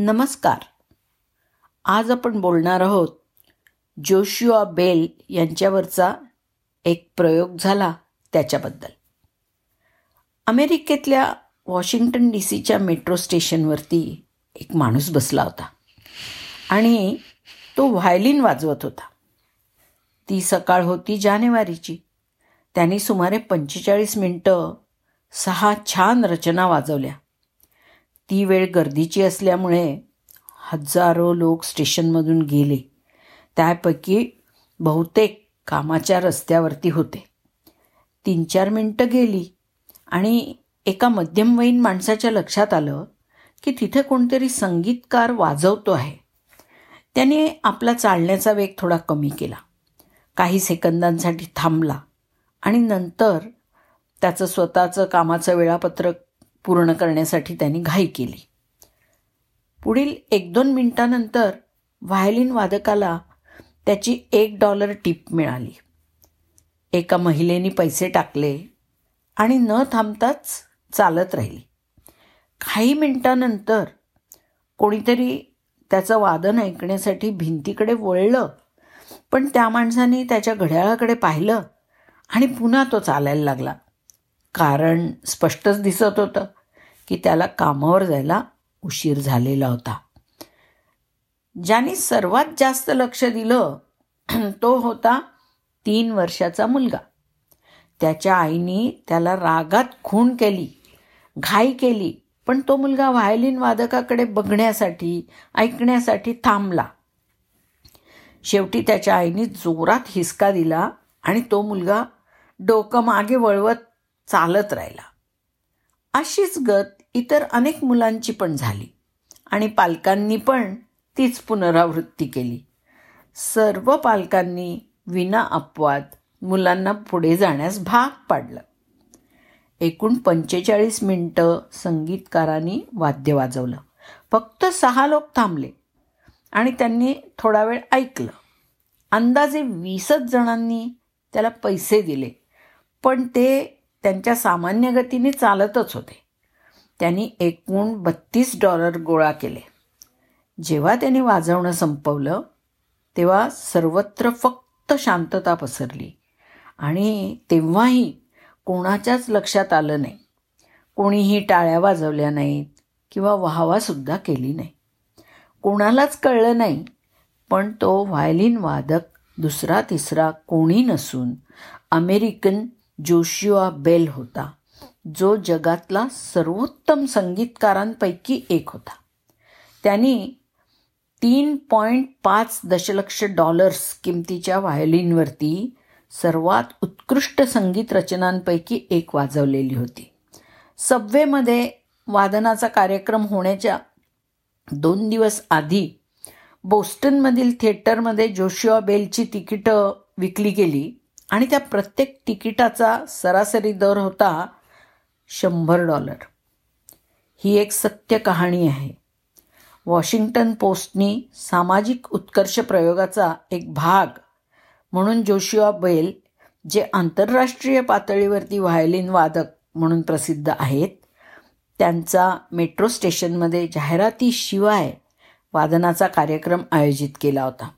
नमस्कार. आज आपण बोलणार आहोत जोशुआ बेल यांच्यावरचा एक प्रयोग झाला त्याच्याबद्दल. अमेरिकेतल्या वॉशिंग्टन डी सीच्या मेट्रो स्टेशनवरती एक माणूस बसला होता आणि तो व्हायलिन वाजवत होता. ती सकाळ होती जानेवारीची. त्यांनी सुमारे पंचेचाळीस मिनटं सहा छान रचना वाजवल्या. ती वेळ गर्दीची असल्यामुळे हजारो लोक स्टेशनमधून गेले. त्यापैकी बहुतेक कामाच्या रस्त्यावरती होते. तीन चार मिनटं गेली आणि एका मध्यमवयीन माणसाच्या लक्षात आलं की तिथे कोणतरी संगीतकार वाजवतो आहे. त्याने आपला चालण्याचा वेग थोडा कमी केला. काही सेकंदांसाठी थांबला आणि नंतर त्याचं स्वतःचं कामाचं वेळापत्रक पूर्ण करण्यासाठी त्यांनी घाई केली. पुढील एक दोन मिनिटानंतर व्हायलिन वादकाला त्याची एक डॉलर टिप मिळाली. एका महिलेने पैसे टाकले आणि न थांबताच चालत राहिली. काही मिनिटानंतर कोणीतरी त्याचं वादन ऐकण्यासाठी भिंतीकडे वळलं पण त्या माणसाने त्याच्या घड्याळाकडे पाहिलं आणि पुन्हा तो चालायला लागला. कारण स्पष्टच दिसत होतं की त्याला कामावर जायला उशीर झालेला होता. ज्याने सर्वात जास्त लक्ष दिलं तो होता तीन वर्षाचा मुलगा. त्याच्या आईने त्याला रागात खून केली घाई केली पण तो मुलगा व्हायलिन वादकाकडे बघण्यासाठी ऐकण्यासाठी थांबला. शेवटी त्याच्या आईने जोरात हिसका दिला आणि तो मुलगा डोकं मागे वळवत चालत राहिला. अशीच गत इतर अनेक मुलांची पण झाली आणि पालकांनी पण तीच पुनरावृत्ती केली. सर्व पालकांनी विना अपवाद मुलांना पुढे जाण्यास भाग पाडलं. एकूण पंचेचाळीस मिनटं संगीतकारांनी वाद्य वाजवलं. फक्त सहा लोक थांबले आणि त्यांनी थोडा वेळ ऐकलं. अंदाजे वीसच जणांनी त्याला पैसे दिले. पण ते त्यांच्या सामान्य गतीने चालतच होते. त्यांनी एकूण बत्तीस डॉलर गोळा केले. जेव्हा त्यांनी वाजवणं संपवलं तेव्हा सर्वत्र फक्त शांतता पसरली. आणि तेव्हाही कोणाच्याच लक्षात आलं नाही. कोणीही टाळ्या वाजवल्या नाहीत किंवा वाहवासुद्धा केली नाही. कोणालाच कळलं नाही पण तो व्हायलिन वादक दुसरा तिसरा कोणी नसून अमेरिकन जोशिवा बेल होता जो जगातला सर्वोत्तम संगीतकारांपैकी एक होता. त्यांनी तीन पॉईंट पाच दशलक्ष डॉलर्स किमतीच्या व्हायोलिनवरती सर्वात उत्कृष्ट संगीत रचनांपैकी एक वाजवलेली होती. सबवेमध्ये वादनाचा कार्यक्रम होण्याच्या दोन दिवस आधी बोस्टनमधील थिएटरमध्ये जोशिवा बेलची तिकीटं विकली गेली. आणि त्या प्रत्येक तिकिटाचा सरासरी दर होता शंभर डॉलर. ही एक सत्य कहाणी आहे. वॉशिंग्टन पोस्टनी सामाजिक उत्कर्ष प्रयोगाचा एक भाग म्हणून जोशिवा बेल जे आंतरराष्ट्रीय पातळीवरती व्हायलिन वादक म्हणून प्रसिद्ध आहेत त्यांचा मेट्रो स्टेशनमध्ये जाहिरातीशिवाय वादनाचा कार्यक्रम आयोजित केला होता.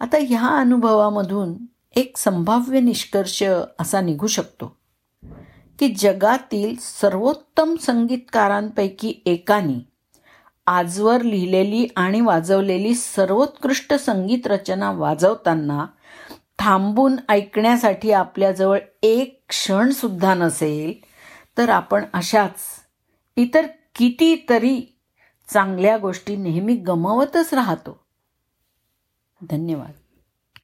आता ह्या अनुभवामधून एक संभाव्य निष्कर्ष असा निघू शकतो की जगातील सर्वोत्तम संगीतकारांपैकी एकाने आजवर लिहिलेली आणि वाजवलेली सर्वोत्कृष्ट संगीत रचना वाजवताना थांबून ऐकण्यासाठी आपल्याजवळ एक क्षणसुद्धा नसेल तर आपण अशाच इतर कितीतरी चांगल्या गोष्टी नेहमी गमावतच राहतो. धन्यवाद.